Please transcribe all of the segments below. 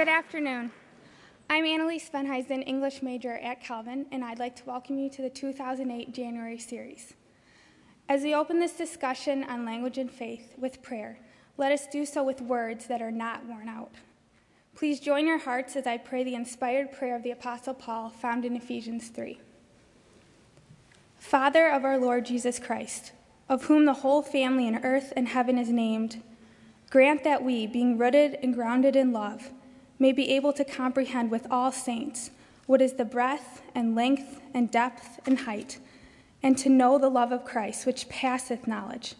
Good afternoon. I'm Annalise Venheisen, English major at Calvin, and I'd like to welcome you to the 2008 January series. As we open this discussion on language and faith with prayer, let us do so with words that are not worn out. Please join your hearts as I pray the inspired prayer of the Apostle Paul found in Ephesians 3. Father of our Lord Jesus Christ, of whom the whole family in earth and heaven is named, grant that we, being rooted and grounded in love, may be able to comprehend with all saints what is the breadth and length and depth and height, and to know the love of Christ, which passeth knowledge,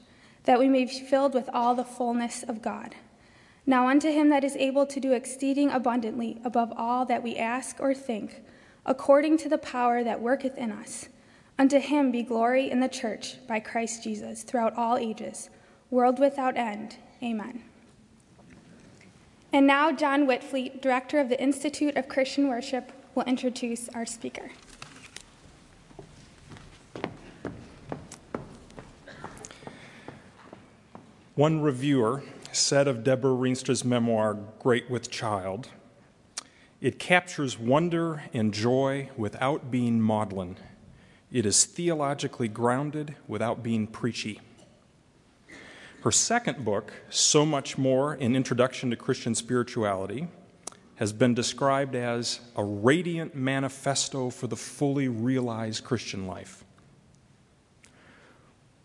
that we may be filled with all the fullness of God. Now unto him that is able to do exceeding abundantly above all that we ask or think, according to the power that worketh in us, unto him be glory in the church by Christ Jesus throughout all ages, world without end. Amen. And now, John Witvliet, Director of the Institute of Christian Worship, will introduce our speaker. One reviewer said of Deborah Rienstra's memoir, Great with Child, it captures wonder and joy without being maudlin. It is theologically grounded without being preachy. Her second book, So Much More An Introduction to Christian Spirituality, has been described as a radiant manifesto for the fully realized Christian life.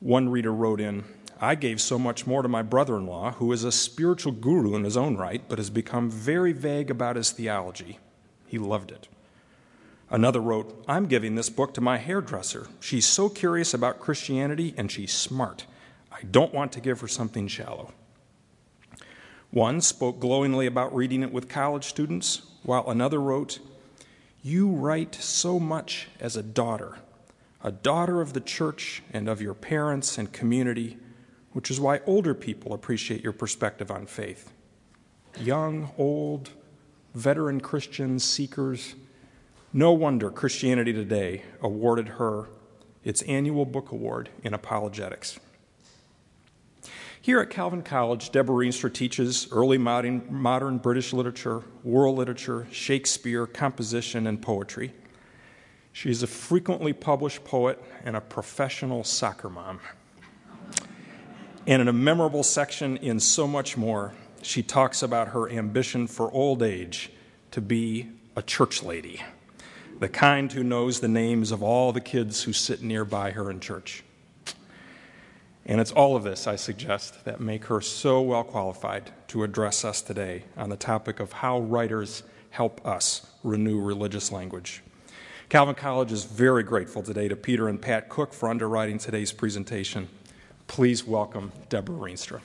One reader wrote in, I gave so much more to my brother in law, who is a spiritual guru in his own right, but has become very vague about his theology. He loved it. Another wrote, I'm giving this book to my hairdresser. She's so curious about Christianity and she's smart. I don't want to give her something shallow. One spoke glowingly about reading it with college students, while another wrote, You write so much as a daughter, a daughter of the church and of your parents and community, which is why older people appreciate your perspective on faith. Young, old, veteran Christians, seekers, no wonder Christianity Today awarded her its annual book award in apologetics. Here at Calvin College, Deborah Rienstra teaches early modern, modern British literature, world literature, Shakespeare, composition, and poetry. She is a frequently published poet and a professional soccer mom. And in a memorable section in So Much More, she talks about her ambition for old age to be a church lady, the kind who knows the names of all the kids who sit nearby her in church. And it's all of this, I suggest, that make her so well qualified to address us today on the topic of how writers help us renew religious language. Calvin College is very grateful today to Peter and Pat Cook for underwriting today's presentation. Please welcome Deborah Rienstra.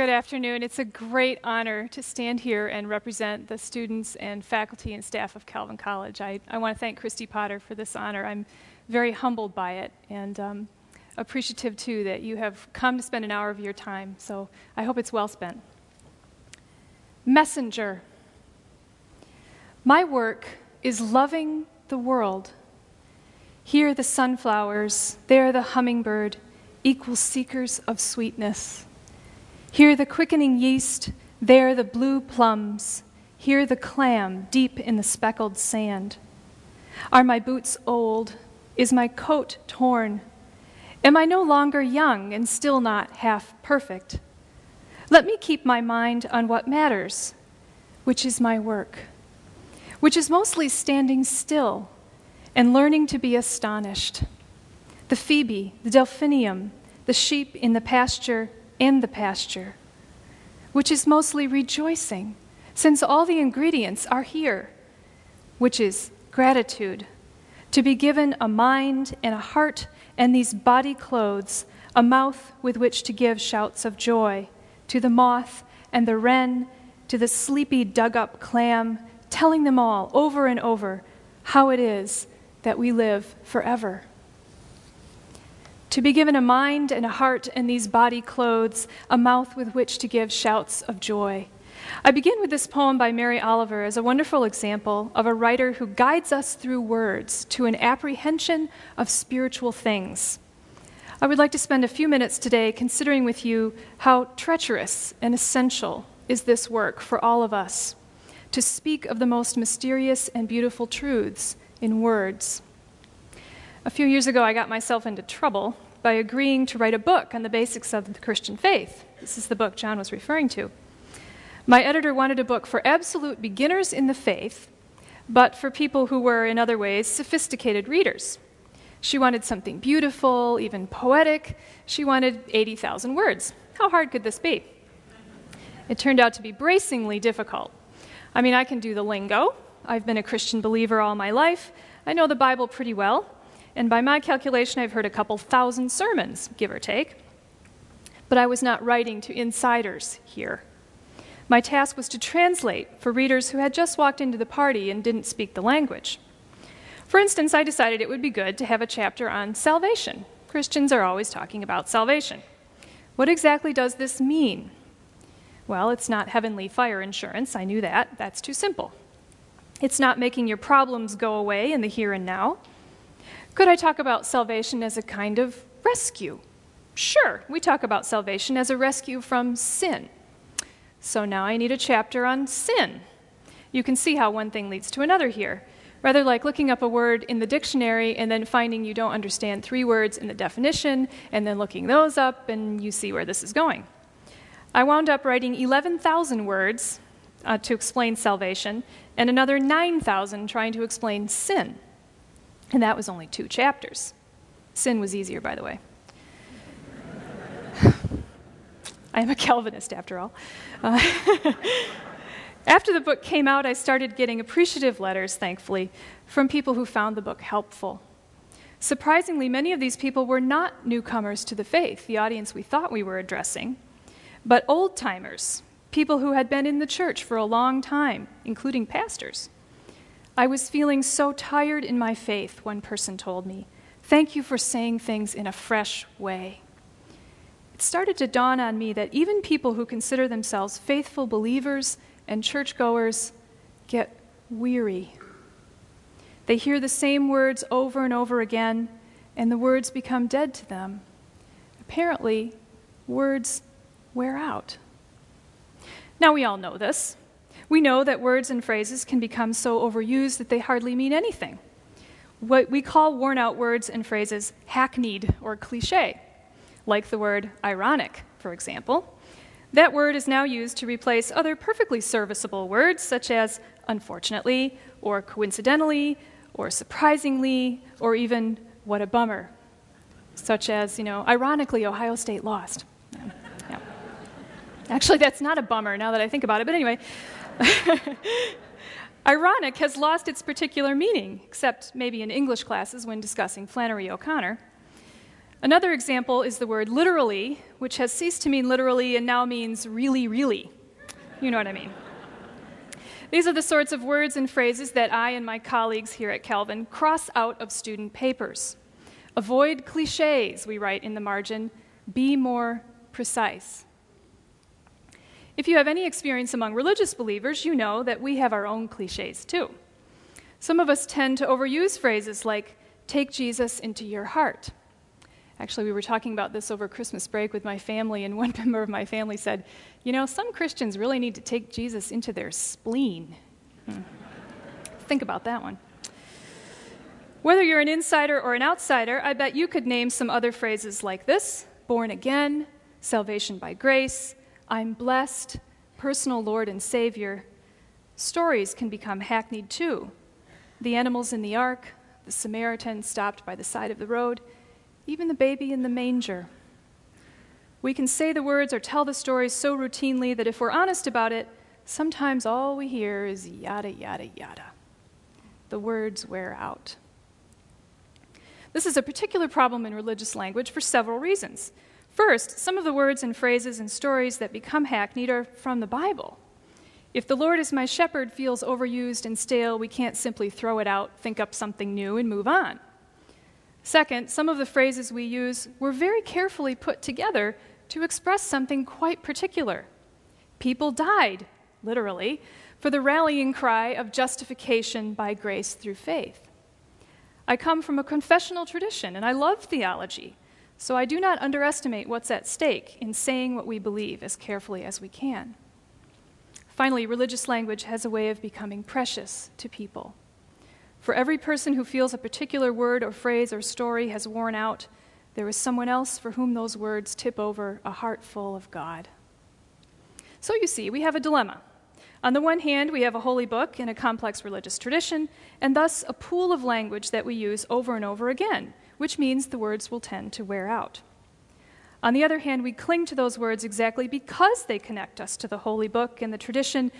Good afternoon. It's a great honor to stand here and represent the students and faculty and staff of Calvin College. I, I want to thank Christy Potter for this honor. I'm very humbled by it and um, appreciative too that you have come to spend an hour of your time. So I hope it's well spent. Messenger. My work is loving the world. Here the sunflowers, there the hummingbird, equal seekers of sweetness. Here the quickening yeast, there the blue plums, here the clam deep in the speckled sand. Are my boots old? Is my coat torn? Am I no longer young and still not half perfect? Let me keep my mind on what matters, which is my work, which is mostly standing still and learning to be astonished. The phoebe, the delphinium, the sheep in the pasture, in the pasture, which is mostly rejoicing, since all the ingredients are here, which is gratitude, to be given a mind and a heart and these body clothes, a mouth with which to give shouts of joy to the moth and the wren, to the sleepy dug up clam, telling them all over and over how it is that we live forever to be given a mind and a heart and these body clothes, a mouth with which to give shouts of joy, I begin with this poem by Mary Oliver as a wonderful example of a writer who guides us through words to an apprehension of spiritual things. I would like to spend a few minutes today considering with you how treacherous and essential is this work for all of us to speak of the most mysterious and beautiful truths in words. A few years ago, I got myself into trouble by agreeing to write a book on the basics of the Christian faith. This is the book John was referring to. My editor wanted a book for absolute beginners in the faith, but for people who were, in other ways, sophisticated readers. She wanted something beautiful, even poetic. She wanted 80,000 words. How hard could this be? It turned out to be bracingly difficult. I mean, I can do the lingo. I've been a Christian believer all my life. I know the Bible pretty well. And by my calculation, I've heard a couple thousand sermons, give or take. But I was not writing to insiders here. My task was to translate for readers who had just walked into the party and didn't speak the language. For instance, I decided it would be good to have a chapter on salvation. Christians are always talking about salvation. What exactly does this mean? Well, it's not heavenly fire insurance. I knew that. That's too simple. It's not making your problems go away in the here and now. Could I talk about salvation as a kind of rescue? Sure, we talk about salvation as a rescue from sin. So now I need a chapter on sin. You can see how one thing leads to another here rather like looking up a word in the dictionary and then finding you don't understand three words in the definition and then looking those up and you see where this is going. I wound up writing 11,000 words uh, to explain salvation and another 9,000 trying to explain sin. And that was only two chapters. Sin was easier, by the way. I am a Calvinist, after all. Uh, After the book came out, I started getting appreciative letters, thankfully, from people who found the book helpful. Surprisingly, many of these people were not newcomers to the faith, the audience we thought we were addressing, but old timers, people who had been in the church for a long time, including pastors. I was feeling so tired in my faith, one person told me. Thank you for saying things in a fresh way. It started to dawn on me that even people who consider themselves faithful believers and churchgoers get weary. They hear the same words over and over again, and the words become dead to them. Apparently, words wear out. Now, we all know this. We know that words and phrases can become so overused that they hardly mean anything. What we call worn out words and phrases hackneyed or cliche, like the word ironic, for example. That word is now used to replace other perfectly serviceable words such as unfortunately, or coincidentally, or surprisingly, or even what a bummer, such as, you know, ironically, Ohio State lost. Yeah. Actually, that's not a bummer now that I think about it, but anyway. Ironic has lost its particular meaning, except maybe in English classes when discussing Flannery O'Connor. Another example is the word literally, which has ceased to mean literally and now means really, really. You know what I mean. These are the sorts of words and phrases that I and my colleagues here at Calvin cross out of student papers. Avoid cliches, we write in the margin. Be more precise. If you have any experience among religious believers, you know that we have our own cliches too. Some of us tend to overuse phrases like, take Jesus into your heart Actually, we were talking about this over Christmas break with my family, and one member of my family said, You know, some Christians really need to take Jesus into their spleen. Hmm. Think about that one. Whether you're an insider or an outsider, I bet you could name some other phrases like this born again, salvation by grace, I'm blessed, personal Lord and Savior. Stories can become hackneyed too. The animals in the ark, the Samaritan stopped by the side of the road even the baby in the manger. We can say the words or tell the stories so routinely that if we're honest about it, sometimes all we hear is yada, yada, yada. The words wear out. This is a particular problem in religious language for several reasons. First, some of the words and phrases and stories that become hackneyed are from the Bible. If the Lord is my shepherd feels overused and stale, we can't simply throw it out, think up something new, and move on. Second, some of the phrases we use were very carefully put together to express something quite particular. People died literally, for the rallying cry of justification by grace through faith. I come from a confessional tradition and I love theology, so I do not underestimate what's at stake in saying what we believe as carefully as we can. Finally, religious language has a way of becoming precious to people. For every person who feels a particular word or phrase or story has worn out, there is someone else for whom those words tip over a heart full of God. So you see, we have a dilemma. On the one hand, we have a holy book and a complex religious tradition, and thus a pool of language that we use over and over again, which means the words will tend to wear out. On the other hand, we cling to those words exactly because they connect us to the holy book and the tradition,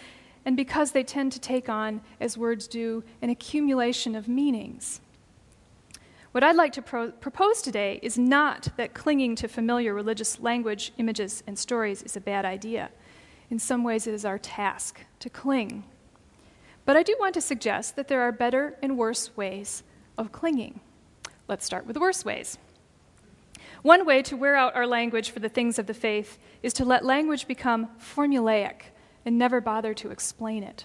and because they tend to take on, as words do, an accumulation of meanings. What I'd like to pro- propose today is not that clinging to familiar religious language, images, and stories is a bad idea. In some ways, it is our task to cling. But I do want to suggest that there are better and worse ways of clinging. Let's start with the worst ways. One way to wear out our language for the things of the faith is to let language become formulaic and never bother to explain it.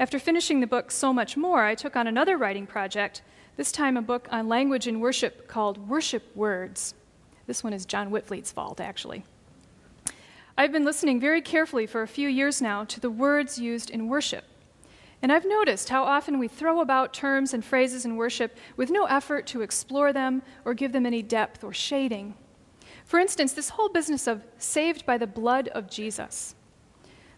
After finishing the book So Much More, I took on another writing project, this time a book on language and worship called Worship Words. This one is John Witvliet's fault, actually. I've been listening very carefully for a few years now to the words used in worship. And I've noticed how often we throw about terms and phrases in worship with no effort to explore them or give them any depth or shading. For instance, this whole business of saved by the blood of Jesus.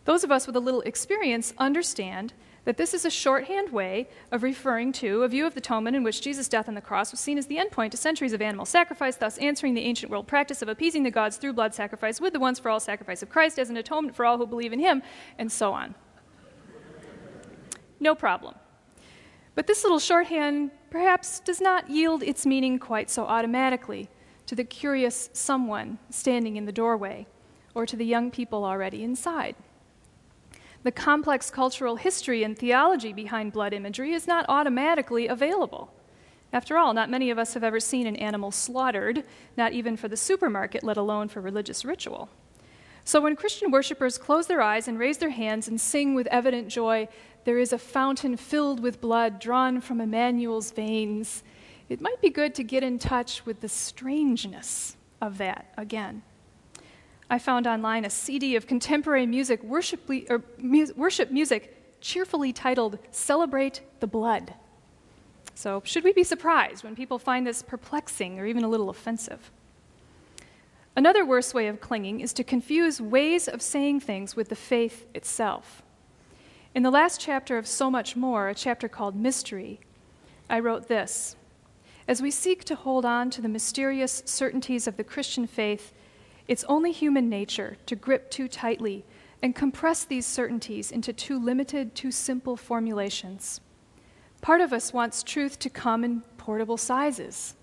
Those of us with a little experience understand that this is a shorthand way of referring to a view of the atonement in which Jesus' death on the cross was seen as the endpoint to centuries of animal sacrifice, thus answering the ancient world practice of appeasing the gods through blood sacrifice with the once for all sacrifice of Christ as an atonement for all who believe in him, and so on no problem. But this little shorthand perhaps does not yield its meaning quite so automatically to the curious someone standing in the doorway or to the young people already inside. The complex cultural history and theology behind blood imagery is not automatically available. After all, not many of us have ever seen an animal slaughtered, not even for the supermarket, let alone for religious ritual. So when Christian worshippers close their eyes and raise their hands and sing with evident joy, there is a fountain filled with blood drawn from Emmanuel's veins. It might be good to get in touch with the strangeness of that again. I found online a CD of contemporary music, worship, er, mu- worship music, cheerfully titled Celebrate the Blood. So, should we be surprised when people find this perplexing or even a little offensive? Another worse way of clinging is to confuse ways of saying things with the faith itself. In the last chapter of So Much More, a chapter called Mystery, I wrote this As we seek to hold on to the mysterious certainties of the Christian faith, it's only human nature to grip too tightly and compress these certainties into too limited, too simple formulations. Part of us wants truth to come in portable sizes.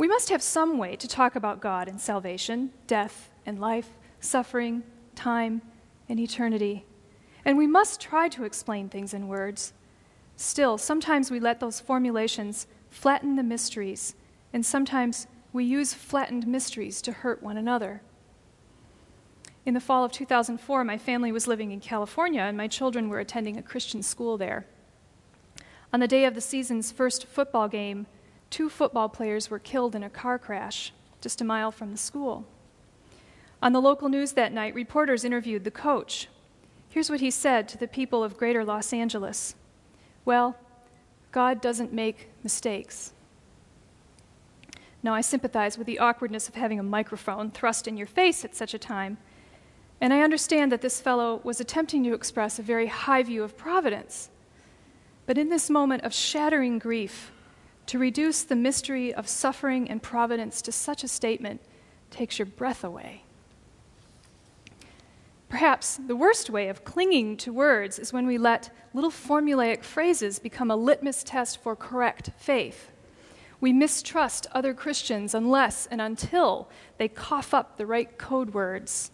We must have some way to talk about God and salvation, death and life, suffering, time, and eternity. And we must try to explain things in words. Still, sometimes we let those formulations flatten the mysteries, and sometimes we use flattened mysteries to hurt one another. In the fall of 2004, my family was living in California, and my children were attending a Christian school there. On the day of the season's first football game, two football players were killed in a car crash just a mile from the school. On the local news that night, reporters interviewed the coach, Here's what he said to the people of greater Los Angeles Well, God doesn't make mistakes. Now, I sympathize with the awkwardness of having a microphone thrust in your face at such a time, and I understand that this fellow was attempting to express a very high view of providence. But in this moment of shattering grief, to reduce the mystery of suffering and providence to such a statement takes your breath away. Perhaps the worst way of clinging to words is when we let little formulaic phrases become a litmus test for correct faith. We mistrust other Christians unless and until they cough up the right code words.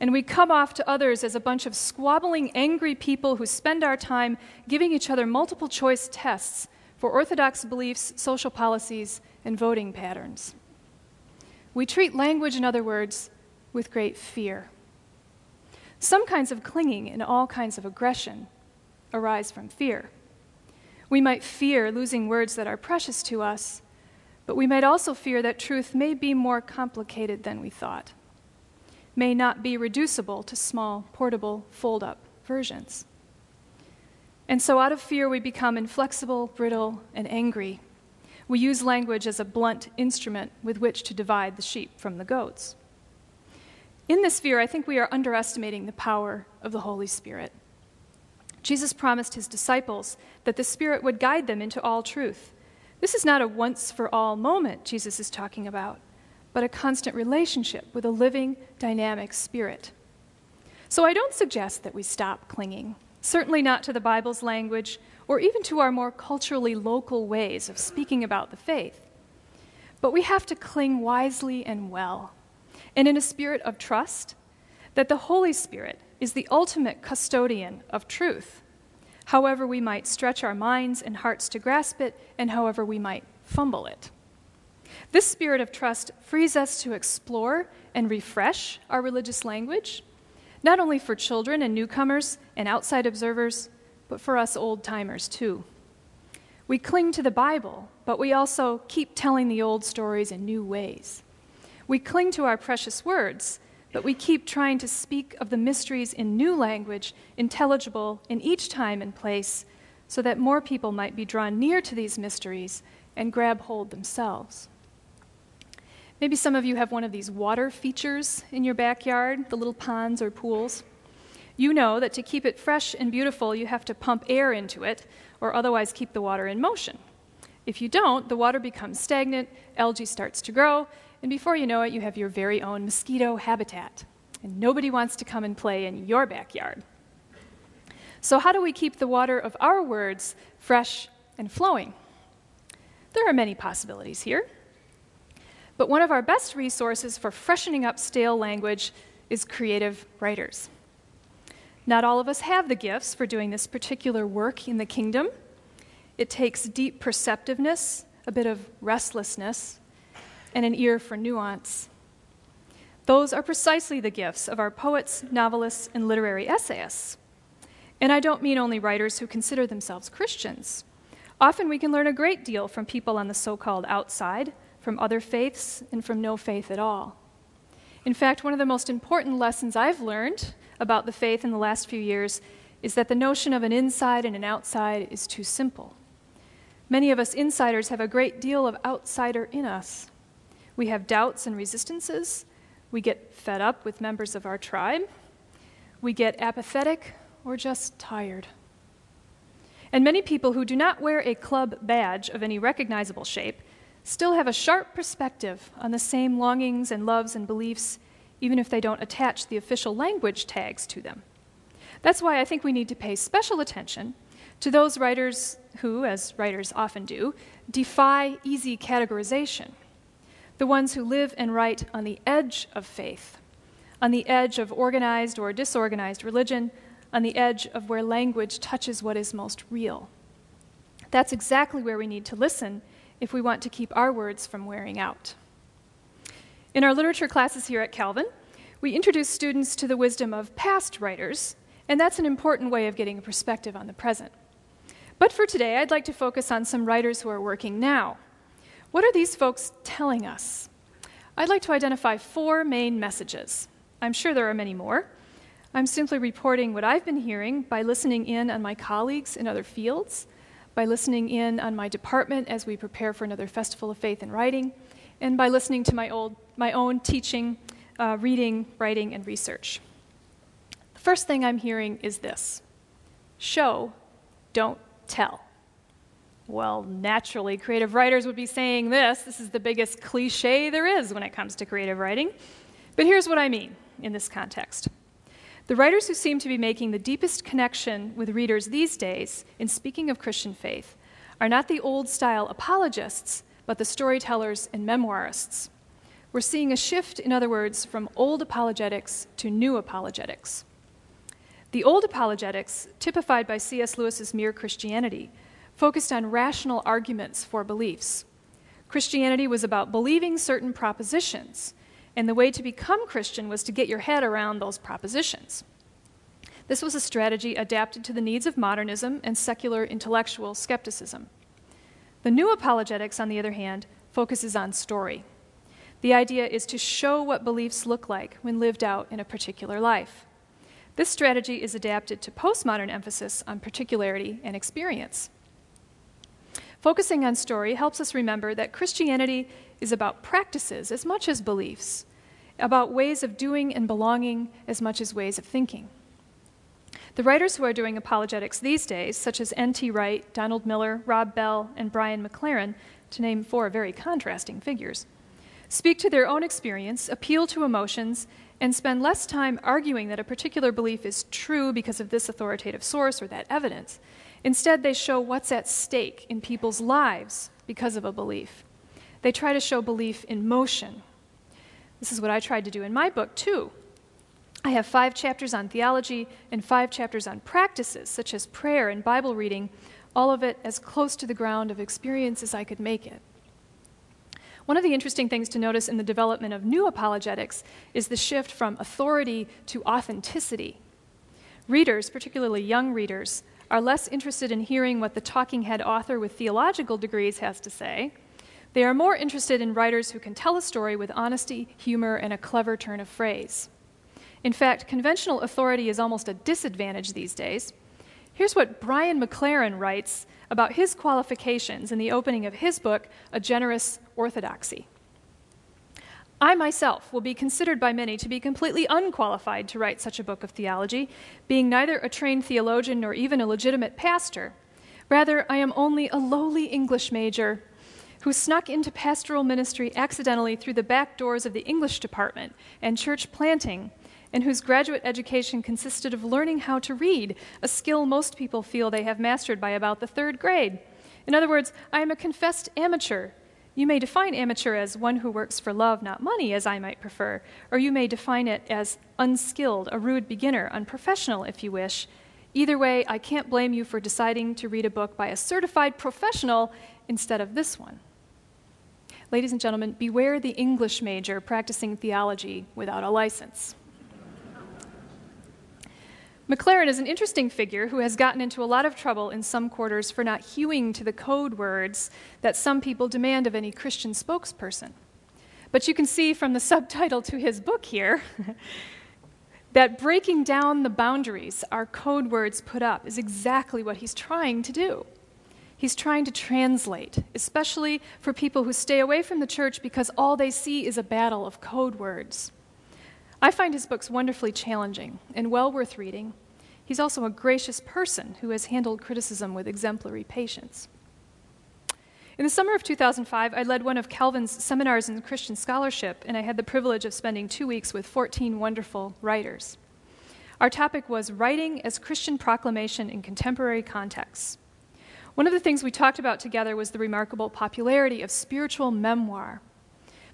And we come off to others as a bunch of squabbling, angry people who spend our time giving each other multiple choice tests for orthodox beliefs, social policies, and voting patterns. We treat language, in other words, with great fear. Some kinds of clinging and all kinds of aggression arise from fear. We might fear losing words that are precious to us, but we might also fear that truth may be more complicated than we thought, may not be reducible to small, portable, fold up versions. And so, out of fear, we become inflexible, brittle, and angry. We use language as a blunt instrument with which to divide the sheep from the goats. In this fear, I think we are underestimating the power of the Holy Spirit. Jesus promised his disciples that the Spirit would guide them into all truth. This is not a once for all moment Jesus is talking about, but a constant relationship with a living, dynamic Spirit. So I don't suggest that we stop clinging, certainly not to the Bible's language or even to our more culturally local ways of speaking about the faith. But we have to cling wisely and well and in a spirit of trust that the Holy Spirit is the ultimate custodian of truth, however we might stretch our minds and hearts to grasp it, and however we might fumble it. This spirit of trust frees us to explore and refresh our religious language, not only for children and newcomers and outside observers, but for us old timers too. We cling to the Bible, but we also keep telling the old stories in new ways. We cling to our precious words, but we keep trying to speak of the mysteries in new language, intelligible in each time and place, so that more people might be drawn near to these mysteries and grab hold themselves. Maybe some of you have one of these water features in your backyard, the little ponds or pools. You know that to keep it fresh and beautiful, you have to pump air into it, or otherwise keep the water in motion. If you don't, the water becomes stagnant, algae starts to grow, and before you know it, you have your very own mosquito habitat. And nobody wants to come and play in your backyard. So, how do we keep the water of our words fresh and flowing? There are many possibilities here. But one of our best resources for freshening up stale language is creative writers. Not all of us have the gifts for doing this particular work in the kingdom. It takes deep perceptiveness, a bit of restlessness, and an ear for nuance. Those are precisely the gifts of our poets, novelists, and literary essayists. And I don't mean only writers who consider themselves Christians. Often we can learn a great deal from people on the so called outside, from other faiths, and from no faith at all. In fact, one of the most important lessons I've learned about the faith in the last few years is that the notion of an inside and an outside is too simple. Many of us insiders have a great deal of outsider in us. We have doubts and resistances. We get fed up with members of our tribe. We get apathetic or just tired. And many people who do not wear a club badge of any recognizable shape still have a sharp perspective on the same longings and loves and beliefs, even if they don't attach the official language tags to them. That's why I think we need to pay special attention to those writers who, as writers often do, defy easy categorization the ones who live and write on the edge of faith, on the edge of organized or disorganized religion, on the edge of where language touches what is most real. That's exactly where we need to listen if we want to keep our words from wearing out. In our literature classes here at Calvin, we introduce students to the wisdom of past writers, and that's an important way of getting a perspective on the present. But for today, I'd like to focus on some writers who are working now. What are these folks telling us? I'd like to identify four main messages. I'm sure there are many more. I'm simply reporting what I've been hearing by listening in on my colleagues in other fields, by listening in on my department as we prepare for another Festival of Faith and Writing, and by listening to my, old, my own teaching, uh, reading, writing, and research. The first thing I'm hearing is this show, don't tell. Well, naturally, creative writers would be saying this. This is the biggest cliche there is when it comes to creative writing. But here's what I mean in this context. The writers who seem to be making the deepest connection with readers these days in speaking of Christian faith are not the old style apologists, but the storytellers and memoirists. We're seeing a shift, in other words, from old apologetics to new apologetics. The old apologetics, typified by C.S. Lewis's Mere Christianity, focused on rational arguments for beliefs. Christianity was about believing certain propositions, and the way to become Christian was to get your head around those propositions. This was a strategy adapted to the needs of modernism and secular intellectual skepticism. The new apologetics, on the other hand, focuses on story. The idea is to show what beliefs look like when lived out in a particular life. This strategy is adapted to postmodern emphasis on particularity and experience. Focusing on story helps us remember that Christianity is about practices as much as beliefs, about ways of doing and belonging as much as ways of thinking. The writers who are doing apologetics these days, such as N.T. Wright, Donald Miller, Rob Bell, and Brian McLaren, to name four very contrasting figures, speak to their own experience, appeal to emotions, and spend less time arguing that a particular belief is true because of this authoritative source or that evidence, Instead, they show what's at stake in people's lives because of a belief. They try to show belief in motion. This is what I tried to do in my book, too. I have five chapters on theology and five chapters on practices, such as prayer and Bible reading, all of it as close to the ground of experience as I could make it. One of the interesting things to notice in the development of new apologetics is the shift from authority to authenticity. Readers, particularly young readers, are less interested in hearing what the talking head author with theological degrees has to say. They are more interested in writers who can tell a story with honesty, humor, and a clever turn of phrase. In fact, conventional authority is almost a disadvantage these days. Here's what Brian McLaren writes about his qualifications in the opening of his book, A Generous Orthodoxy. I myself will be considered by many to be completely unqualified to write such a book of theology, being neither a trained theologian nor even a legitimate pastor. Rather, I am only a lowly English major who snuck into pastoral ministry accidentally through the back doors of the English department and church planting, and whose graduate education consisted of learning how to read, a skill most people feel they have mastered by about the third grade. In other words, I am a confessed amateur you may define amateur as one who works for love, not money, as I might prefer, or you may define it as unskilled, a rude beginner, unprofessional, if you wish. Either way, I can't blame you for deciding to read a book by a certified professional instead of this one. Ladies and gentlemen, beware the English major practicing theology without a license. McLaren is an interesting figure who has gotten into a lot of trouble in some quarters for not hewing to the code words that some people demand of any Christian spokesperson. But you can see from the subtitle to his book here that breaking down the boundaries our code words put up is exactly what he's trying to do. He's trying to translate, especially for people who stay away from the church because all they see is a battle of code words. I find his books wonderfully challenging and well worth reading. He's also a gracious person who has handled criticism with exemplary patience. In the summer of 2005, I led one of Calvin's seminars in Christian scholarship, and I had the privilege of spending two weeks with 14 wonderful writers. Our topic was writing as Christian proclamation in contemporary contexts. One of the things we talked about together was the remarkable popularity of spiritual memoir.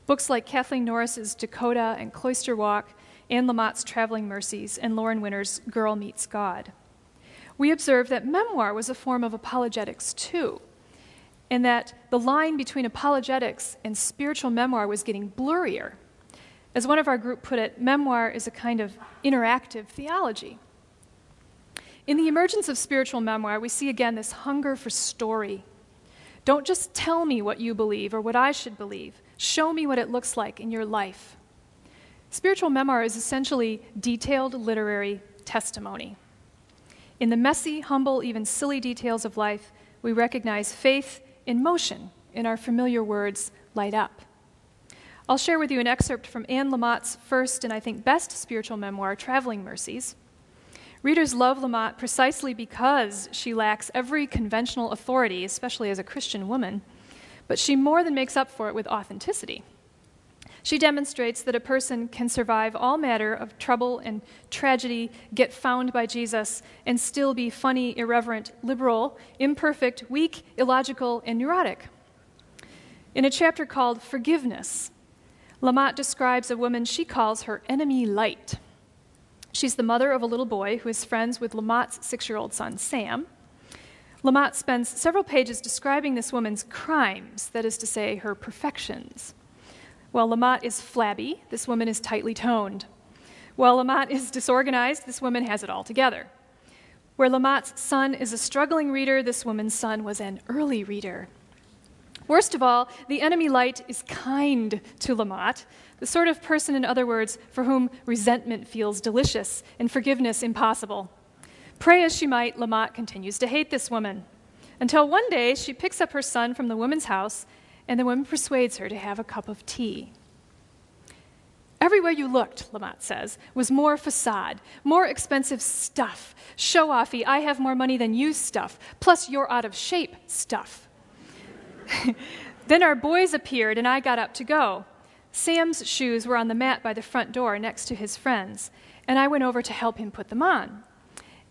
Books like Kathleen Norris's Dakota and Cloister Walk, Anne Lamott's Traveling Mercies, and Lauren Winner's Girl Meets God. We observed that memoir was a form of apologetics too, and that the line between apologetics and spiritual memoir was getting blurrier. As one of our group put it, memoir is a kind of interactive theology. In the emergence of spiritual memoir, we see again this hunger for story. Don't just tell me what you believe or what I should believe. Show me what it looks like in your life. Spiritual memoir is essentially detailed literary testimony. In the messy, humble, even silly details of life, we recognize faith in motion, in our familiar words, light up. I'll share with you an excerpt from Anne Lamott's first and I think best spiritual memoir, Traveling Mercies. Readers love Lamott precisely because she lacks every conventional authority, especially as a Christian woman but she more than makes up for it with authenticity. She demonstrates that a person can survive all matter of trouble and tragedy, get found by Jesus, and still be funny, irreverent, liberal, imperfect, weak, illogical, and neurotic. In a chapter called Forgiveness, Lamott describes a woman she calls her enemy light. She's the mother of a little boy who is friends with Lamott's six year old son, Sam. Lamott spends several pages describing this woman's crimes, that is to say, her perfections. While Lamott is flabby, this woman is tightly toned. While Lamott is disorganized, this woman has it all together. Where Lamott's son is a struggling reader, this woman's son was an early reader. Worst of all, the enemy light is kind to Lamott, the sort of person, in other words, for whom resentment feels delicious and forgiveness impossible. Pray as she might, Lamott continues to hate this woman. Until one day she picks up her son from the woman's house, and the woman persuades her to have a cup of tea. Everywhere you looked, Lamott says, was more facade, more expensive stuff, show offy, I have more money than you stuff, plus you're out of shape stuff. then our boys appeared, and I got up to go. Sam's shoes were on the mat by the front door next to his friends, and I went over to help him put them on.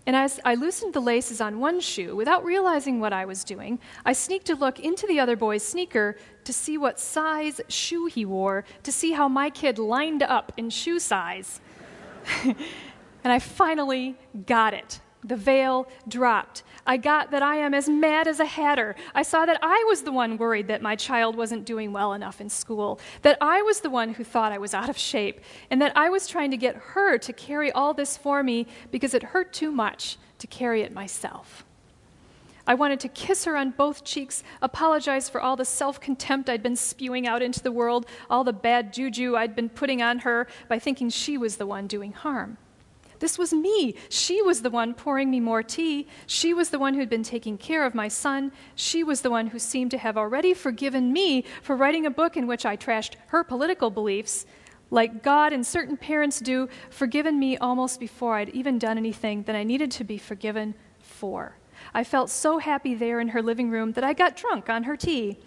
And as I loosened the laces on one shoe, without realizing what I was doing, I sneaked a look into the other boy's sneaker to see what size shoe he wore, to see how my kid lined up in shoe size. and I finally got it. The veil dropped. I got that I am as mad as a hatter. I saw that I was the one worried that my child wasn't doing well enough in school, that I was the one who thought I was out of shape, and that I was trying to get her to carry all this for me because it hurt too much to carry it myself. I wanted to kiss her on both cheeks, apologize for all the self contempt I'd been spewing out into the world, all the bad juju I'd been putting on her by thinking she was the one doing harm. This was me. She was the one pouring me more tea. She was the one who'd been taking care of my son. She was the one who seemed to have already forgiven me for writing a book in which I trashed her political beliefs, like God and certain parents do, forgiven me almost before I'd even done anything that I needed to be forgiven for. I felt so happy there in her living room that I got drunk on her tea.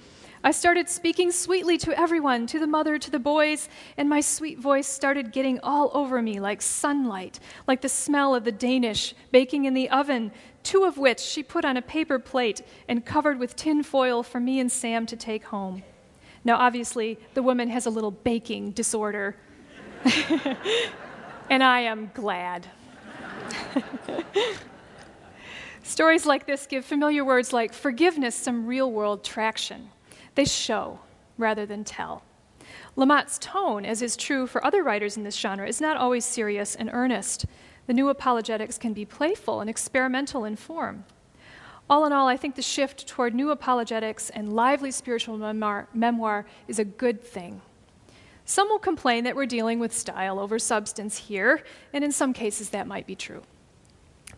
I started speaking sweetly to everyone, to the mother, to the boys, and my sweet voice started getting all over me like sunlight, like the smell of the Danish baking in the oven, two of which she put on a paper plate and covered with tin foil for me and Sam to take home. Now, obviously, the woman has a little baking disorder, and I am glad. Stories like this give familiar words like forgiveness some real world traction. They show rather than tell. Lamott's tone, as is true for other writers in this genre, is not always serious and earnest. The new apologetics can be playful and experimental in form. All in all, I think the shift toward new apologetics and lively spiritual memoir, memoir, is a good thing. Some will complain that we're dealing with style over substance here, and in some cases that might be true.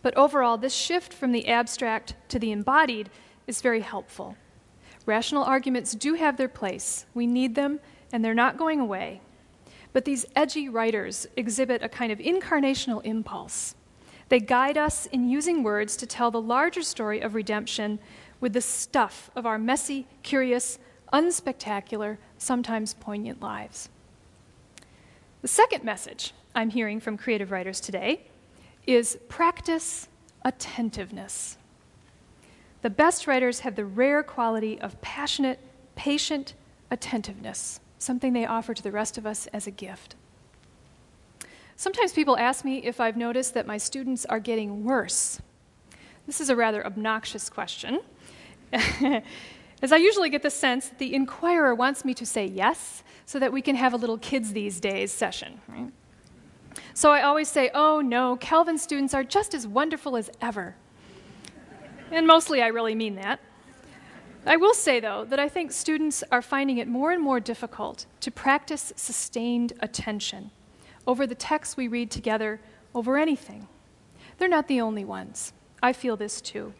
But overall, this shift from the abstract to the embodied is very helpful. Rational arguments do have their place. We need them, and they're not going away. But these edgy writers exhibit a kind of incarnational impulse. They guide us in using words to tell the larger story of redemption with the stuff of our messy, curious, unspectacular, sometimes poignant lives. The second message I'm hearing from creative writers today is practice attentiveness. The best writers have the rare quality of passionate, patient attentiveness, something they offer to the rest of us as a gift. Sometimes people ask me if I've noticed that my students are getting worse. This is a rather obnoxious question, as I usually get the sense that the inquirer wants me to say yes so that we can have a little kids these days session. Right? So I always say, oh no, Calvin students are just as wonderful as ever. And mostly I really mean that. I will say, though, that I think students are finding it more and more difficult to practice sustained attention over the texts we read together, over anything. They're not the only ones. I feel this too.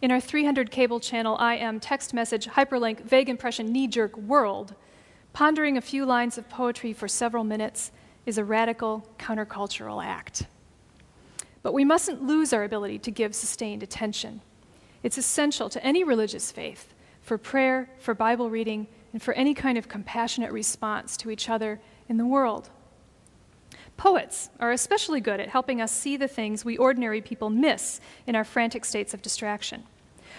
In our 300 cable channel IM text message hyperlink vague impression knee jerk world, pondering a few lines of poetry for several minutes is a radical countercultural act. But we mustn't lose our ability to give sustained attention. It's essential to any religious faith for prayer, for Bible reading, and for any kind of compassionate response to each other in the world. Poets are especially good at helping us see the things we ordinary people miss in our frantic states of distraction.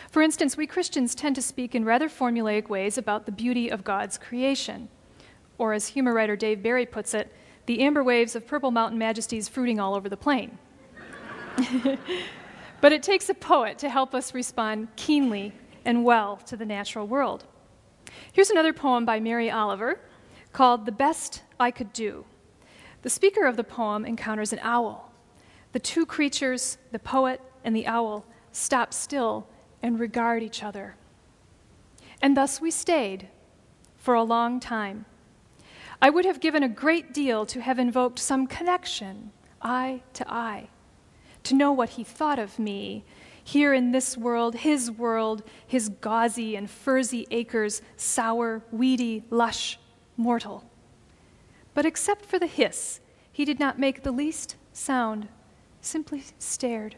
For instance, we Christians tend to speak in rather formulaic ways about the beauty of God's creation. Or, as humor writer Dave Barry puts it, the amber waves of purple mountain majesties fruiting all over the plain. but it takes a poet to help us respond keenly and well to the natural world. Here's another poem by Mary Oliver called The Best I Could Do. The speaker of the poem encounters an owl. The two creatures, the poet and the owl, stop still and regard each other. And thus we stayed for a long time. I would have given a great deal to have invoked some connection, eye to eye, to know what he thought of me, here in this world, his world, his gauzy and furzy acres, sour, weedy, lush, mortal. But except for the hiss, he did not make the least sound, simply stared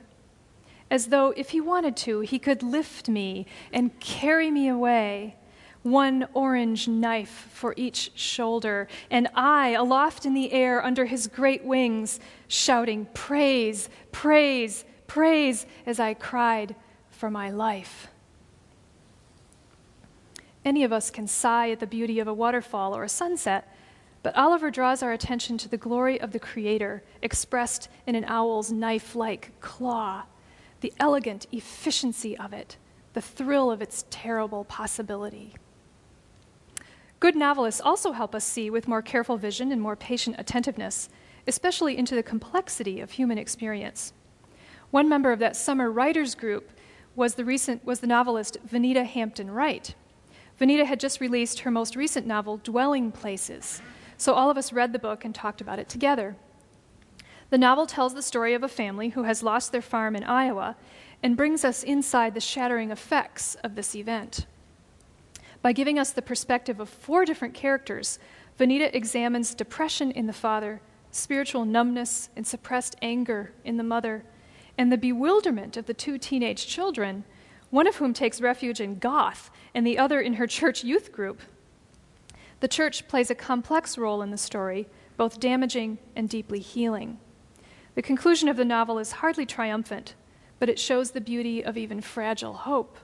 as though if he wanted to, he could lift me and carry me away. One orange knife for each shoulder, and I aloft in the air under his great wings, shouting, Praise, praise, praise, as I cried for my life. Any of us can sigh at the beauty of a waterfall or a sunset, but Oliver draws our attention to the glory of the Creator expressed in an owl's knife like claw the elegant efficiency of it, the thrill of its terrible possibility. Good novelists also help us see with more careful vision and more patient attentiveness, especially into the complexity of human experience. One member of that summer writers group was the, recent, was the novelist Vinita Hampton Wright. Vinita had just released her most recent novel, Dwelling Places, so all of us read the book and talked about it together. The novel tells the story of a family who has lost their farm in Iowa and brings us inside the shattering effects of this event. By giving us the perspective of four different characters, Vinita examines depression in the father, spiritual numbness and suppressed anger in the mother, and the bewilderment of the two teenage children, one of whom takes refuge in goth and the other in her church youth group. The church plays a complex role in the story, both damaging and deeply healing. The conclusion of the novel is hardly triumphant, but it shows the beauty of even fragile hope.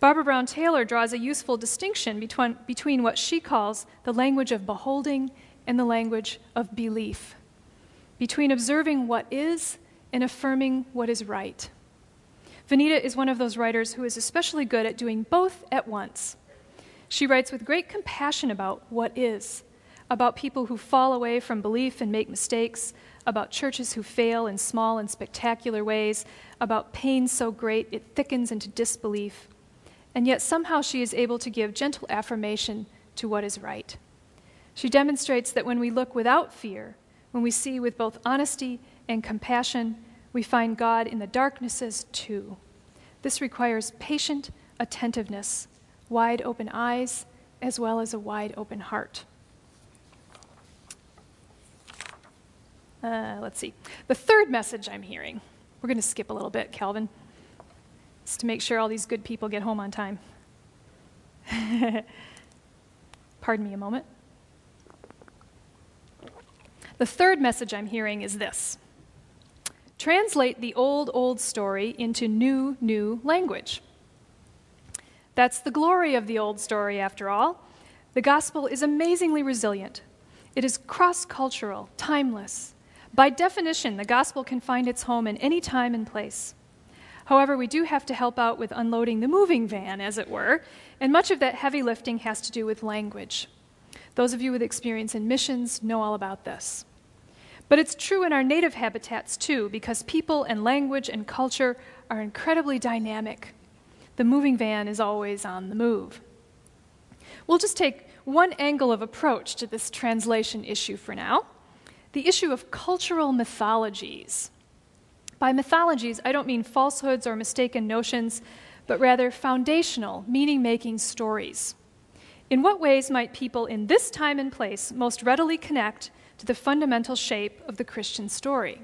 Barbara Brown Taylor draws a useful distinction between, between what she calls the language of beholding and the language of belief, between observing what is and affirming what is right. Vinita is one of those writers who is especially good at doing both at once. She writes with great compassion about what is, about people who fall away from belief and make mistakes, about churches who fail in small and spectacular ways, about pain so great it thickens into disbelief. And yet somehow she is able to give gentle affirmation to what is right. She demonstrates that when we look without fear, when we see with both honesty and compassion, we find God in the darknesses too. This requires patient attentiveness, wide open eyes, as well as a wide open heart. Uh, let's see. The third message I'm hearing, we're going to skip a little bit, Calvin, is to make sure all these good people get home on time. Pardon me a moment. The third message I'm hearing is this translate the old, old story into new, new language. That's the glory of the old story, after all. The gospel is amazingly resilient, it is cross cultural, timeless, by definition, the gospel can find its home in any time and place. However, we do have to help out with unloading the moving van, as it were, and much of that heavy lifting has to do with language. Those of you with experience in missions know all about this. But it's true in our native habitats too, because people and language and culture are incredibly dynamic. The moving van is always on the move. We'll just take one angle of approach to this translation issue for now the issue of cultural mythologies. By mythologies, I don't mean falsehoods or mistaken notions, but rather foundational, meaning making stories. In what ways might people in this time and place most readily connect to the fundamental shape of the Christian story?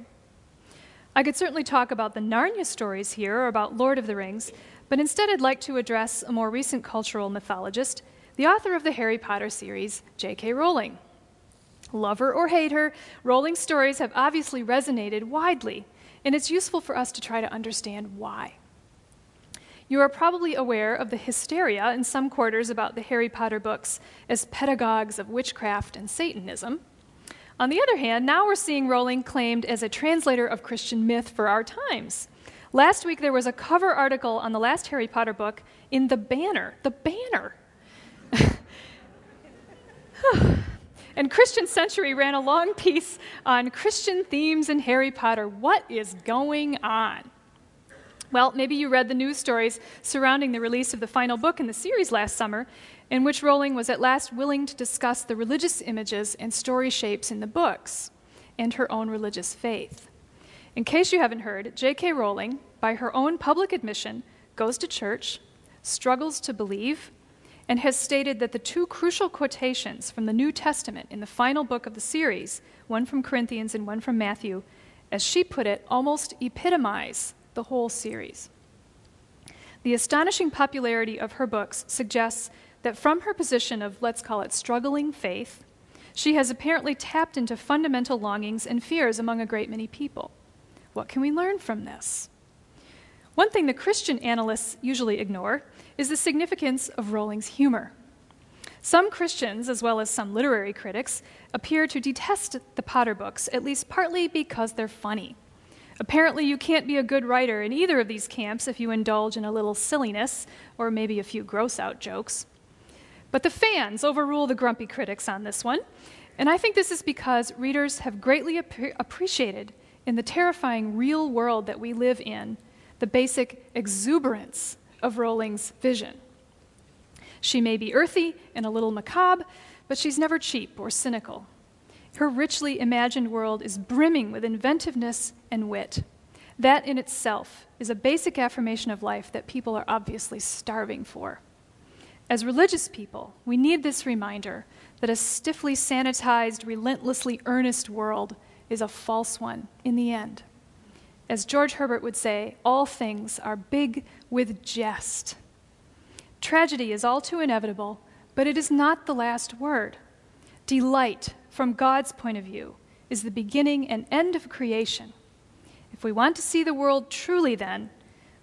I could certainly talk about the Narnia stories here or about Lord of the Rings, but instead I'd like to address a more recent cultural mythologist, the author of the Harry Potter series, J.K. Rowling. Love her or hate her, Rowling stories have obviously resonated widely, and it's useful for us to try to understand why. You are probably aware of the hysteria in some quarters about the Harry Potter books as pedagogues of witchcraft and Satanism. On the other hand, now we're seeing Rowling claimed as a translator of Christian myth for our times. Last week there was a cover article on the last Harry Potter book in The Banner. The Banner! And Christian Century ran a long piece on Christian themes in Harry Potter. What is going on? Well, maybe you read the news stories surrounding the release of the final book in the series last summer, in which Rowling was at last willing to discuss the religious images and story shapes in the books and her own religious faith. In case you haven't heard, J.K. Rowling, by her own public admission, goes to church, struggles to believe, and has stated that the two crucial quotations from the New Testament in the final book of the series, one from Corinthians and one from Matthew, as she put it, almost epitomize the whole series. The astonishing popularity of her books suggests that from her position of, let's call it, struggling faith, she has apparently tapped into fundamental longings and fears among a great many people. What can we learn from this? One thing the Christian analysts usually ignore is the significance of Rowling's humor. Some Christians, as well as some literary critics, appear to detest the Potter books, at least partly because they're funny. Apparently, you can't be a good writer in either of these camps if you indulge in a little silliness or maybe a few gross out jokes. But the fans overrule the grumpy critics on this one, and I think this is because readers have greatly ap- appreciated in the terrifying real world that we live in the basic exuberance of Rowling's vision. She may be earthy and a little macabre, but she's never cheap or cynical. Her richly imagined world is brimming with inventiveness and wit. That in itself is a basic affirmation of life that people are obviously starving for. As religious people, we need this reminder that a stiffly sanitized, relentlessly earnest world is a false one in the end. As George Herbert would say, all things are big with jest. Tragedy is all too inevitable, but it is not the last word. Delight, from God's point of view, is the beginning and end of creation. If we want to see the world truly, then,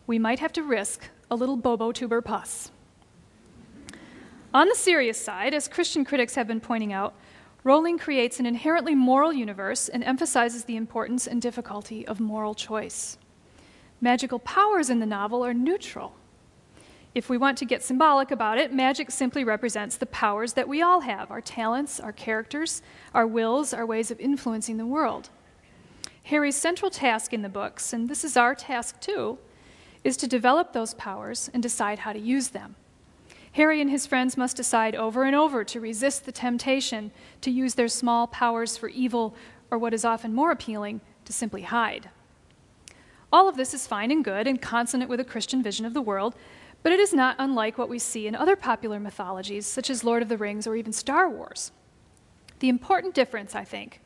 we might have to risk a little bubotuber pus. On the serious side, as Christian critics have been pointing out, Rowling creates an inherently moral universe and emphasizes the importance and difficulty of moral choice. Magical powers in the novel are neutral. If we want to get symbolic about it, magic simply represents the powers that we all have our talents, our characters, our wills, our ways of influencing the world. Harry's central task in the books, and this is our task too, is to develop those powers and decide how to use them. Harry and his friends must decide over and over to resist the temptation to use their small powers for evil, or what is often more appealing, to simply hide. All of this is fine and good and consonant with a Christian vision of the world, but it is not unlike what we see in other popular mythologies, such as Lord of the Rings or even Star Wars. The important difference, I think,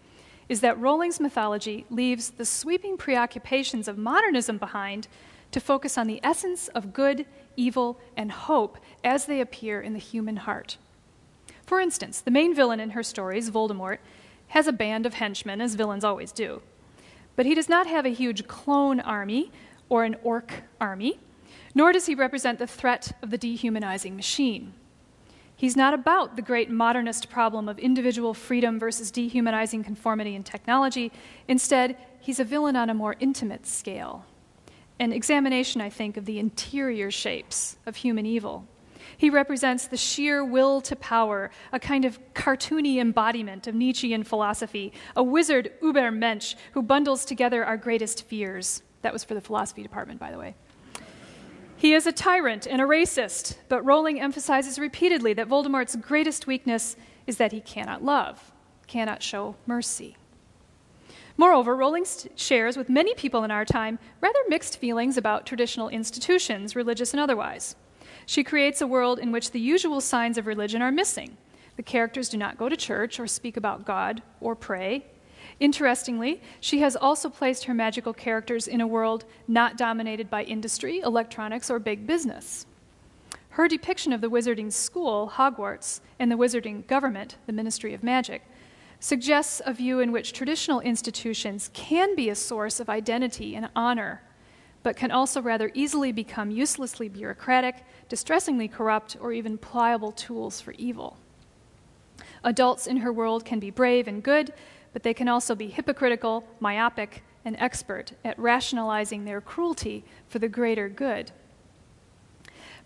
is that Rowling's mythology leaves the sweeping preoccupations of modernism behind to focus on the essence of good evil, and hope as they appear in the human heart. For instance, the main villain in her stories, Voldemort, has a band of henchmen, as villains always do. But he does not have a huge clone army or an orc army, nor does he represent the threat of the dehumanizing machine. He's not about the great modernist problem of individual freedom versus dehumanizing conformity in technology. Instead, he's a villain on a more intimate scale an examination, I think, of the interior shapes of human evil. He represents the sheer will to power, a kind of cartoony embodiment of Nietzschean philosophy, a wizard Übermensch who bundles together our greatest fears. That was for the philosophy department, by the way. He is a tyrant and a racist, but Rowling emphasizes repeatedly that Voldemort's greatest weakness is that he cannot love, cannot show mercy. Moreover, Rowling shares with many people in our time rather mixed feelings about traditional institutions, religious and otherwise. She creates a world in which the usual signs of religion are missing. The characters do not go to church or speak about God or pray. Interestingly, she has also placed her magical characters in a world not dominated by industry, electronics, or big business. Her depiction of the wizarding school, Hogwarts, and the wizarding government, the Ministry of Magic, suggests a view in which traditional institutions can be a source of identity and honor, but can also rather easily become uselessly bureaucratic, distressingly corrupt, or even pliable tools for evil. Adults in her world can be brave and good, but they can also be hypocritical, myopic, and expert at rationalizing their cruelty for the greater good.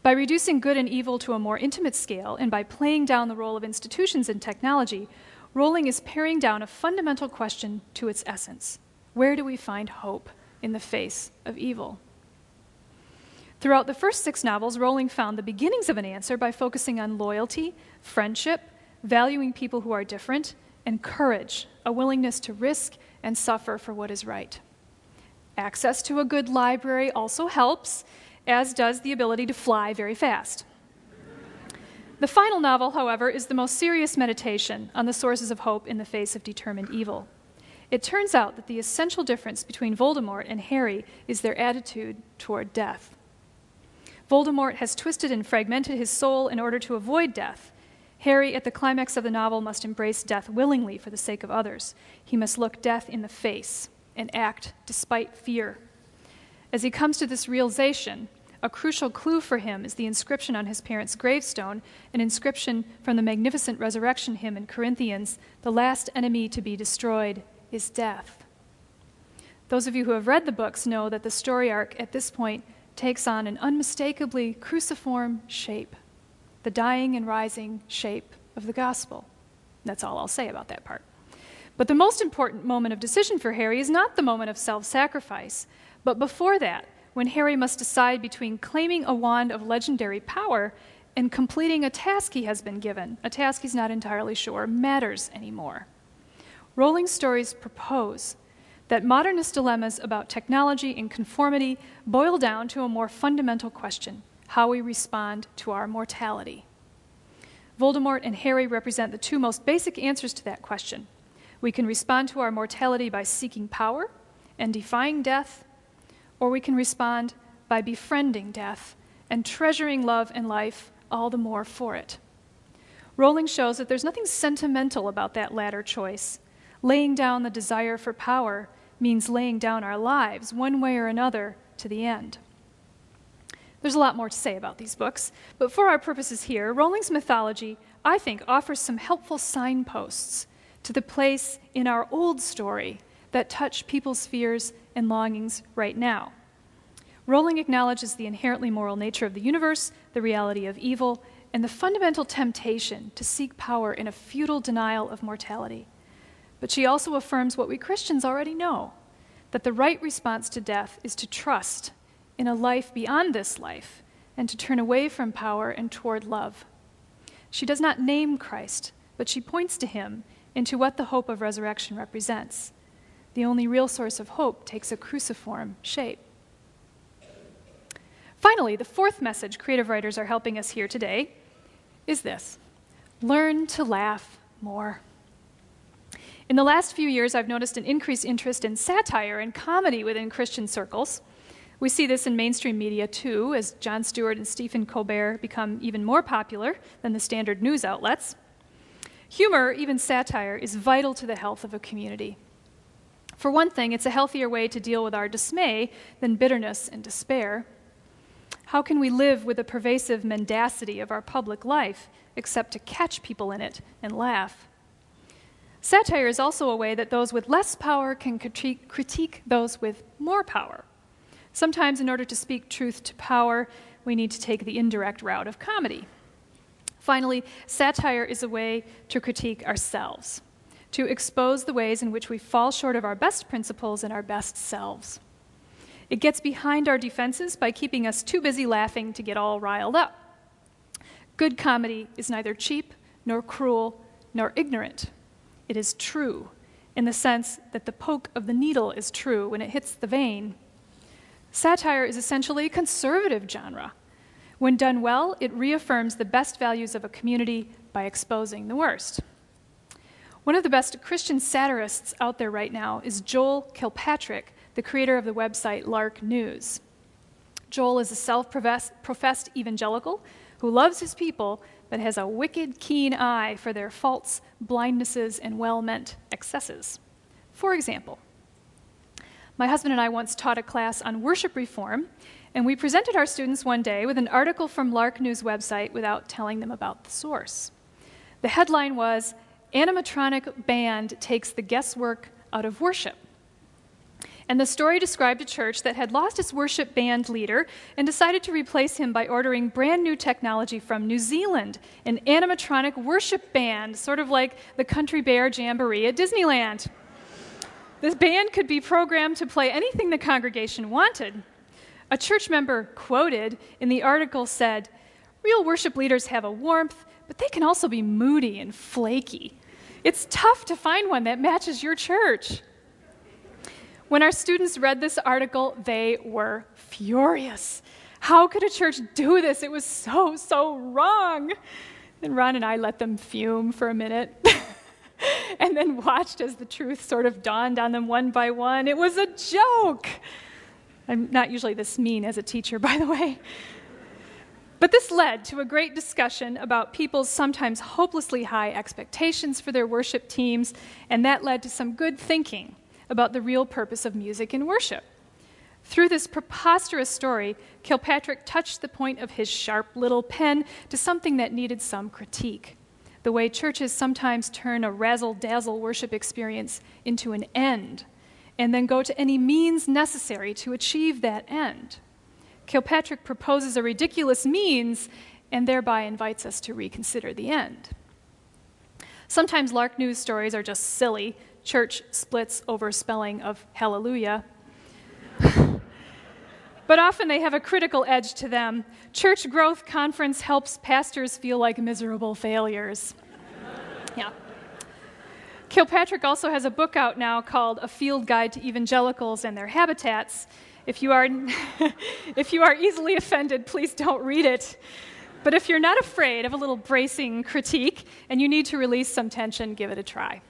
By reducing good and evil to a more intimate scale and by playing down the role of institutions and technology, Rowling is paring down a fundamental question to its essence Where do we find hope in the face of evil? Throughout the first six novels, Rowling found the beginnings of an answer by focusing on loyalty, friendship, valuing people who are different, and courage, a willingness to risk and suffer for what is right. Access to a good library also helps, as does the ability to fly very fast. The final novel, however, is the most serious meditation on the sources of hope in the face of determined evil. It turns out that the essential difference between Voldemort and Harry is their attitude toward death. Voldemort has twisted and fragmented his soul in order to avoid death. Harry, at the climax of the novel, must embrace death willingly for the sake of others. He must look death in the face and act despite fear. As he comes to this realization, a crucial clue for him is the inscription on his parents' gravestone, an inscription from the magnificent resurrection hymn in Corinthians The last enemy to be destroyed is death. Those of you who have read the books know that the story arc at this point takes on an unmistakably cruciform shape, the dying and rising shape of the gospel. That's all I'll say about that part. But the most important moment of decision for Harry is not the moment of self sacrifice, but before that, when Harry must decide between claiming a wand of legendary power and completing a task he has been given, a task he's not entirely sure matters anymore. Rowling stories propose that modernist dilemmas about technology and conformity boil down to a more fundamental question how we respond to our mortality. Voldemort and Harry represent the two most basic answers to that question. We can respond to our mortality by seeking power and defying death, or we can respond by befriending death and treasuring love and life all the more for it. Rowling shows that there's nothing sentimental about that latter choice. Laying down the desire for power means laying down our lives, one way or another, to the end. There's a lot more to say about these books, but for our purposes here, Rowling's mythology, I think, offers some helpful signposts to the place in our old story that touch people's fears and longings right now. Rowling acknowledges the inherently moral nature of the universe, the reality of evil, and the fundamental temptation to seek power in a futile denial of mortality. But she also affirms what we Christians already know that the right response to death is to trust in a life beyond this life and to turn away from power and toward love. She does not name Christ, but she points to him into what the hope of resurrection represents. The only real source of hope takes a cruciform shape. Finally, the fourth message creative writers are helping us hear today is this learn to laugh more. In the last few years, I've noticed an increased interest in satire and comedy within Christian circles. We see this in mainstream media too, as Jon Stewart and Stephen Colbert become even more popular than the standard news outlets. Humor, even satire, is vital to the health of a community. For one thing, it's a healthier way to deal with our dismay than bitterness and despair. How can we live with the pervasive mendacity of our public life except to catch people in it and laugh? Satire is also a way that those with less power can critique those with more power. Sometimes, in order to speak truth to power, we need to take the indirect route of comedy. Finally, satire is a way to critique ourselves, to expose the ways in which we fall short of our best principles and our best selves. It gets behind our defenses by keeping us too busy laughing to get all riled up. Good comedy is neither cheap, nor cruel, nor ignorant. It is true, in the sense that the poke of the needle is true when it hits the vein. Satire is essentially a conservative genre when done well, it reaffirms the best values of a community by exposing the worst. One of the best Christian satirists out there right now is Joel Kilpatrick, the creator of the website Lark News. Joel is a self professed evangelical who loves his people but has a wicked keen eye for their faults, blindnesses, and well meant excesses. For example, my husband and I once taught a class on worship reform, and we presented our students one day with an article from Lark News website without telling them about the source. The headline was Animatronic Band Takes the Guesswork Out of Worship. And the story described a church that had lost its worship band leader and decided to replace him by ordering brand new technology from New Zealand an animatronic worship band, sort of like the Country Bear Jamboree at Disneyland. This band could be programmed to play anything the congregation wanted. A church member quoted in the article said, Real worship leaders have a warmth, but they can also be moody and flaky. It's tough to find one that matches your church. When our students read this article, they were furious. How could a church do this? It was so, so wrong. And Ron and I let them fume for a minute and then watched as the truth sort of dawned on them one by one. It was a joke. I'm not usually this mean as a teacher, by the way. But this led to a great discussion about people's sometimes hopelessly high expectations for their worship teams, and that led to some good thinking about the real purpose of music in worship. Through this preposterous story, Kilpatrick touched the point of his sharp little pen to something that needed some critique the way churches sometimes turn a razzle dazzle worship experience into an end and then go to any means necessary to achieve that end. Kilpatrick proposes a ridiculous means and thereby invites us to reconsider the end. Sometimes Lark news stories are just silly, church splits over spelling of hallelujah. but often they have a critical edge to them. Church Growth Conference helps pastors feel like miserable failures. yeah. Kilpatrick also has a book out now called A Field Guide to Evangelicals and Their Habitats, if you are, if you are easily offended, please don't read it. But if you're not afraid of a little bracing critique and you need to release some tension, give it a try.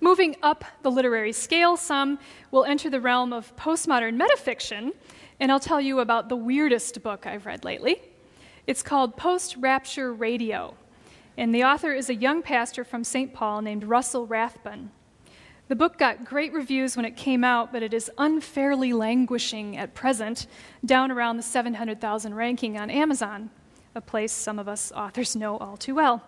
Moving up the literary scale some, we'll enter the realm of postmodern metafiction, and I'll tell you about the weirdest book I've read lately. It's called Post Rapture Radio, and the author is a young pastor from St. Paul named Russell Rathbun. The book got great reviews when it came out, but it is unfairly languishing at present, down around the 700,000 ranking on Amazon, a place some of us authors know all too well.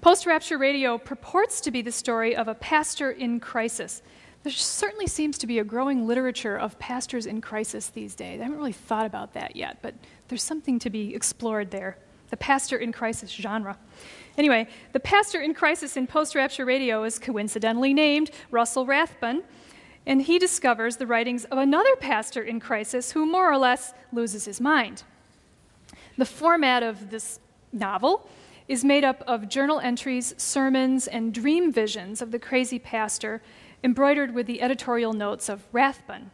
Post Rapture Radio purports to be the story of a pastor in crisis. There certainly seems to be a growing literature of pastors in crisis these days. I haven't really thought about that yet, but there's something to be explored there the pastor in crisis genre. Anyway, the pastor in crisis in post rapture radio is coincidentally named Russell Rathbun, and he discovers the writings of another pastor in crisis who more or less loses his mind. The format of this novel is made up of journal entries, sermons, and dream visions of the crazy pastor, embroidered with the editorial notes of Rathbun.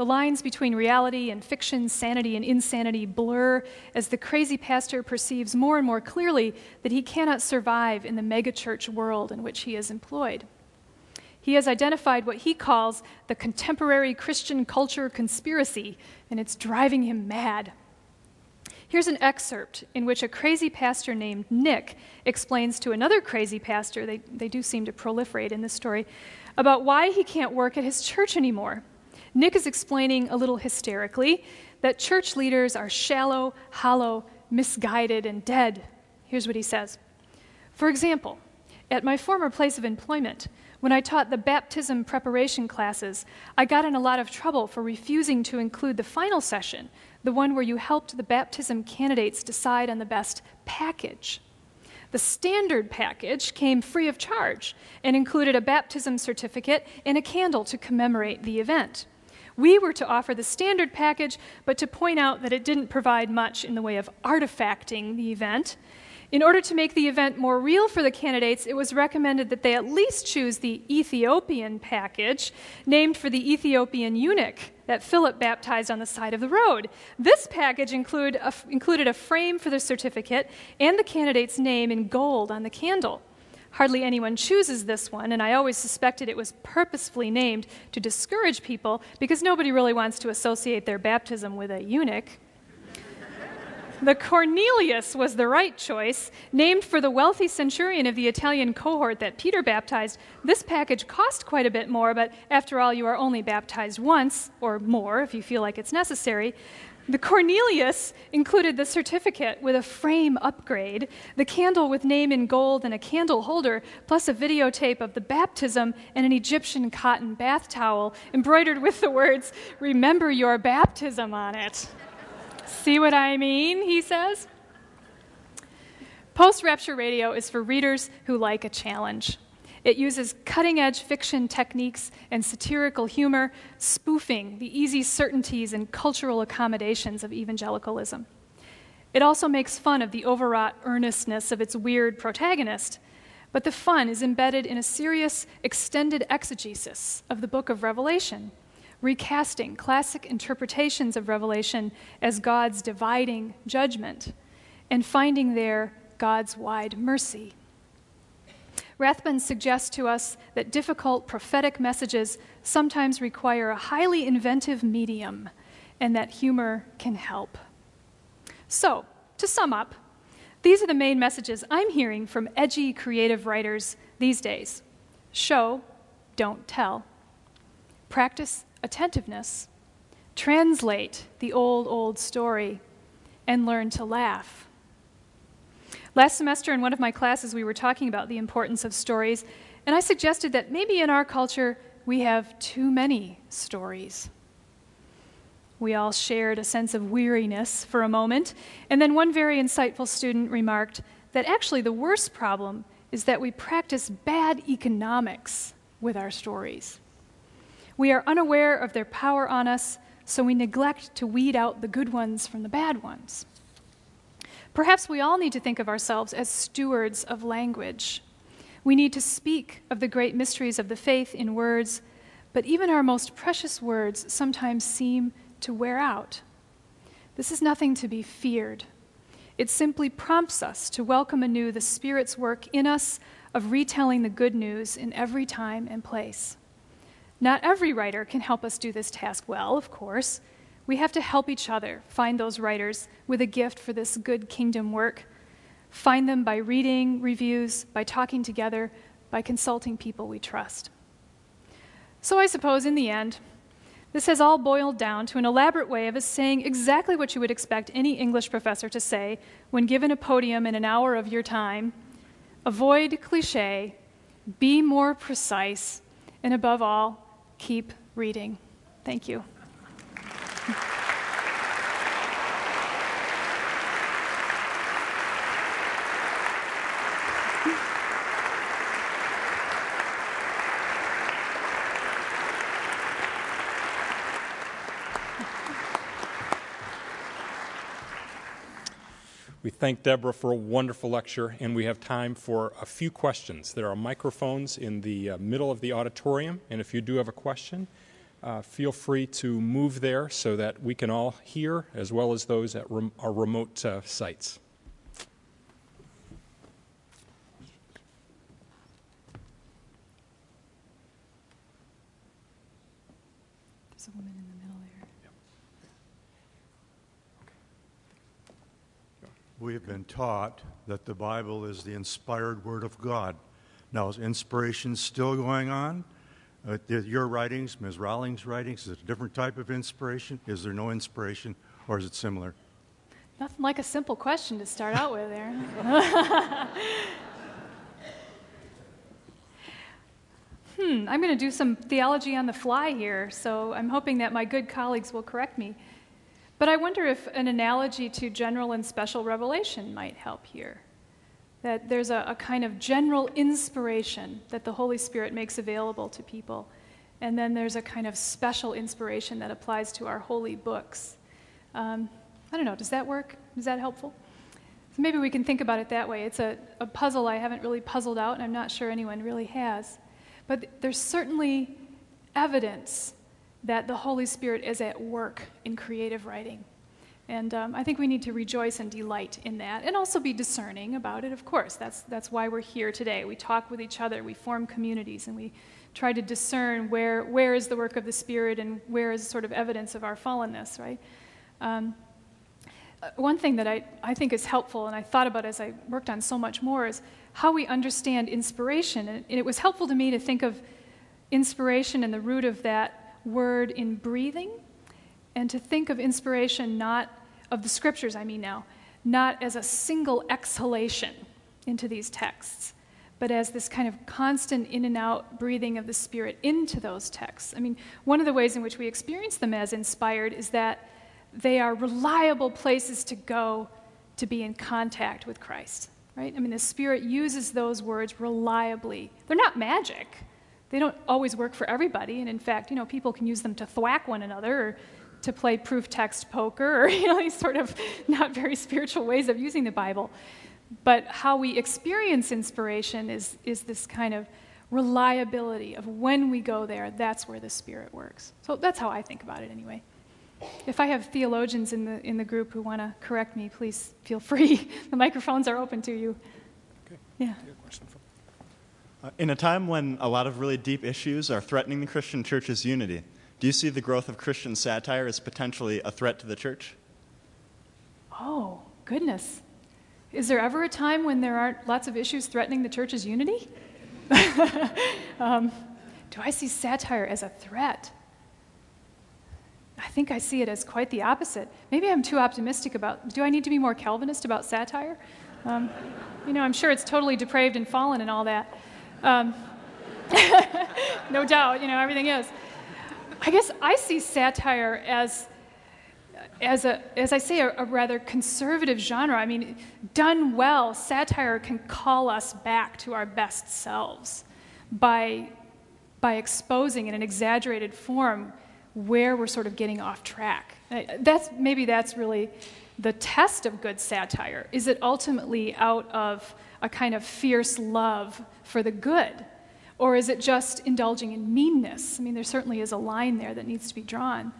The lines between reality and fiction, sanity and insanity blur as the crazy pastor perceives more and more clearly that he cannot survive in the megachurch world in which he is employed. He has identified what he calls the contemporary Christian culture conspiracy, and it's driving him mad. Here's an excerpt in which a crazy pastor named Nick explains to another crazy pastor, they, they do seem to proliferate in this story, about why he can't work at his church anymore. Nick is explaining a little hysterically that church leaders are shallow, hollow, misguided, and dead. Here's what he says For example, at my former place of employment, when I taught the baptism preparation classes, I got in a lot of trouble for refusing to include the final session, the one where you helped the baptism candidates decide on the best package. The standard package came free of charge and included a baptism certificate and a candle to commemorate the event. We were to offer the standard package, but to point out that it didn't provide much in the way of artifacting the event. In order to make the event more real for the candidates, it was recommended that they at least choose the Ethiopian package, named for the Ethiopian eunuch that Philip baptized on the side of the road. This package include a, included a frame for the certificate and the candidate's name in gold on the candle. Hardly anyone chooses this one, and I always suspected it was purposefully named to discourage people because nobody really wants to associate their baptism with a eunuch. The Cornelius was the right choice. Named for the wealthy centurion of the Italian cohort that Peter baptized, this package cost quite a bit more, but after all, you are only baptized once, or more if you feel like it's necessary. The Cornelius included the certificate with a frame upgrade, the candle with name in gold and a candle holder, plus a videotape of the baptism and an Egyptian cotton bath towel embroidered with the words, Remember your baptism on it. See what I mean? He says. Post rapture radio is for readers who like a challenge. It uses cutting edge fiction techniques and satirical humor, spoofing the easy certainties and cultural accommodations of evangelicalism. It also makes fun of the overwrought earnestness of its weird protagonist, but the fun is embedded in a serious, extended exegesis of the book of Revelation, recasting classic interpretations of Revelation as God's dividing judgment, and finding there God's wide mercy. Rathbun suggests to us that difficult prophetic messages sometimes require a highly inventive medium, and that humor can help. So, to sum up, these are the main messages I'm hearing from edgy creative writers these days show, don't tell. Practice attentiveness. Translate the old, old story. And learn to laugh. Last semester, in one of my classes, we were talking about the importance of stories, and I suggested that maybe in our culture we have too many stories. We all shared a sense of weariness for a moment, and then one very insightful student remarked that actually the worst problem is that we practice bad economics with our stories. We are unaware of their power on us, so we neglect to weed out the good ones from the bad ones. Perhaps we all need to think of ourselves as stewards of language. We need to speak of the great mysteries of the faith in words, but even our most precious words sometimes seem to wear out. This is nothing to be feared. It simply prompts us to welcome anew the Spirit's work in us of retelling the good news in every time and place. Not every writer can help us do this task well, of course. We have to help each other find those writers with a gift for this good kingdom work. Find them by reading reviews, by talking together, by consulting people we trust. So I suppose in the end, this has all boiled down to an elaborate way of saying exactly what you would expect any English professor to say when given a podium in an hour of your time. Avoid cliche, be more precise, and above all, keep reading. Thank you. We thank Deborah for a wonderful lecture, and we have time for a few questions. There are microphones in the uh, middle of the auditorium, and if you do have a question, uh, feel free to move there so that we can all hear, as well as those at rem- our remote uh, sites. There's a woman in the middle there. We have been taught that the Bible is the inspired Word of God. Now, is inspiration still going on? Uh, your writings, Ms. Rowling's writings, is it a different type of inspiration? Is there no inspiration, or is it similar? Nothing like a simple question to start out with there. hmm, I'm going to do some theology on the fly here, so I'm hoping that my good colleagues will correct me. But I wonder if an analogy to general and special revelation might help here that there's a, a, kind of general inspiration that the Holy Spirit makes available to people. And then there's a kind of special inspiration that applies to our holy books. Um, I don't know, does that work? Is that helpful? So maybe we can think about it that way. It's a, a puzzle I haven't really puzzled out, and I'm not sure anyone really has. But there's certainly evidence that the Holy Spirit is at work in creative writing. And um, I think we need to rejoice and delight in that and also be discerning about it, of course. That's, that's why we're here today. We talk with each other, we form communities, and we try to discern where, where is the work of the Spirit and where is sort of evidence of our fallenness, right? Um, uh, one thing that I, I think is helpful, and I thought about as I worked on so much more, is how we understand inspiration. And it was helpful to me to think of inspiration and the root of that word in breathing, and to think of inspiration not of the scriptures, I mean now, not as a single exhalation into these texts, but as this kind of constant in and out breathing of the Spirit into those texts. I mean, one of the ways in which we experience them as inspired is that they are reliable places to go to be in contact with Christ, right? I mean, the Spirit uses those words reliably. They're not magic. They don't always work for everybody, and in fact, you know, people can use them to thwack one another or to play proof text poker or you know these sort of not very spiritual ways of using the Bible. But how we experience inspiration is, is this kind of reliability of when we go there, that's where the Spirit works. So that's how I think about it anyway. If I have theologians in the, in the group who want to correct me, please feel free. the microphones are open to you. Okay. Yeah. Uh, in a time when a lot of really deep issues are threatening the Christian church's unity, do you see the growth of Christian satire as potentially a threat to the church? Oh, goodness. Is there ever a time when there aren't lots of issues threatening the church's unity? um, do I see satire as a threat? I think I see it as quite the opposite. Maybe I'm too optimistic about. Do I need to be more Calvinist about satire? Um, you know, I'm sure it's totally depraved and fallen and all that. Um, no doubt, you know, everything is. I guess I see satire as as, a, as I say, a, a, rather conservative genre. I mean, done well, satire can call us back to our best selves by, by exposing in an exaggerated form where we're sort of getting off track. That's, maybe that's really the test of good satire. Is it ultimately out of a kind of fierce love for the good? Or is it just indulging in meanness? I mean, there certainly is a line there that needs to be drawn.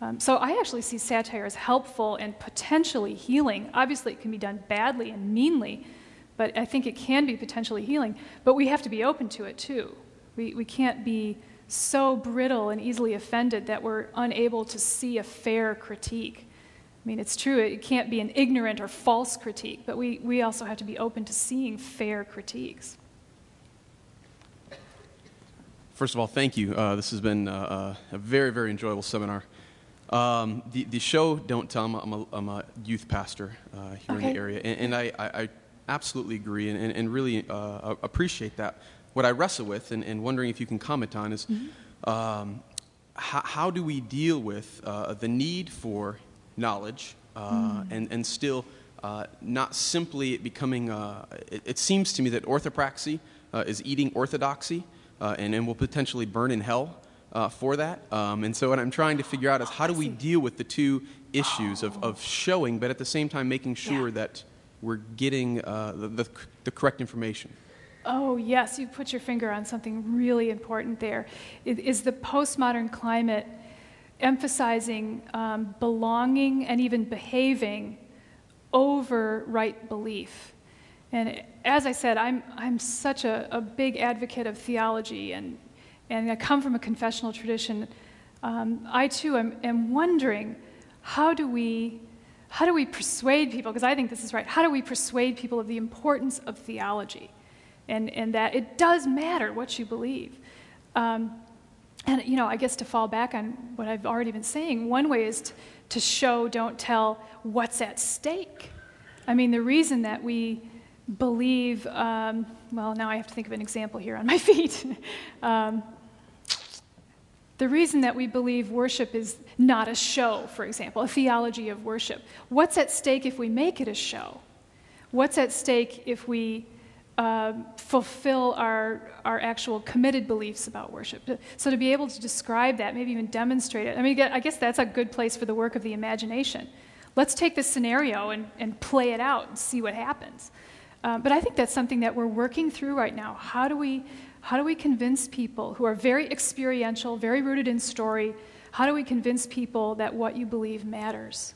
Um, so I actually see satire as helpful and potentially healing. Obviously, it can be done badly and meanly, but I think it can be potentially healing. But we have to be open to it too. We, we can't be so brittle and easily offended that we're unable to see a fair critique. I mean, it's true, it can't be an ignorant or false critique, but we, we also have to be open to seeing fair critiques. First of all, thank you. Uh, this has been uh, a very, very enjoyable seminar. Um, the, the show Don't Tell, I'm a, I'm a youth pastor uh, here okay. in the area, and, and I, I, absolutely agree and, and really uh, appreciate that. What I wrestle with and, and wondering if you can comment on is mm-hmm. um, how, how, do we deal with uh, the need for knowledge uh, mm. and, and still uh, not simply becoming, uh, it, it, seems to me that orthopraxy is eating orthodoxy and, and will potentially burn in hell uh, for that. Um, and so, what I'm trying to figure out is how do we deal with the two issues of, of showing, but at the same time making sure yeah. that we're getting uh, the, the, the, correct information. Oh, yes, you put your finger on something really important there. Is the postmodern climate emphasizing um, belonging and even behaving over right belief? And as I said, I'm, I'm such a, a big advocate of theology and and I come from a confessional tradition, um, I too am, am, wondering how do we how do we persuade people because I think this is right. How do we persuade people of the importance of theology, and and that it does matter what you believe. Um, and you know, I guess to fall back on what I've already been saying, one way is to, to show, don't tell, what's at stake. I mean, the reason that we believe, um, well, now I have to think of an example here on my feet. um, the reason that we believe worship is not a show, for example, a theology of worship. What's at stake if we make it a show? What's at stake if we uh, fulfill our, our actual committed beliefs about worship? So, to be able to describe that, maybe even demonstrate it, I mean, I guess that's a good place for the work of the imagination. Let's take this scenario and, and play it out and see what happens. Uh, but I think that's something that we're working through right now. How do we how do we convince people who are very experiential, very rooted in story, how do we convince people that what you believe matters?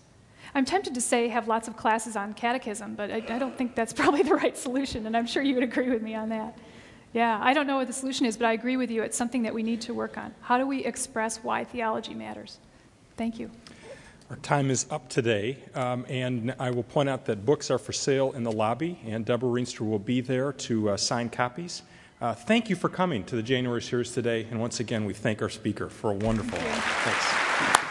I'm tempted to say have lots of classes on catechism, but I, I, don't think that's probably the right solution, and I'm sure you would agree with me on that. Yeah, I don't know what the solution is, but I agree with you. It's something that we need to work on. How do we express why theology matters? Thank you. Our time is up today, um, and I will point out that books are for sale in the lobby, and Deborah Rienstra will be there to uh, sign copies. Uh, thank you for coming to the January series today, and once again, we thank our speaker for a wonderful. Thanks.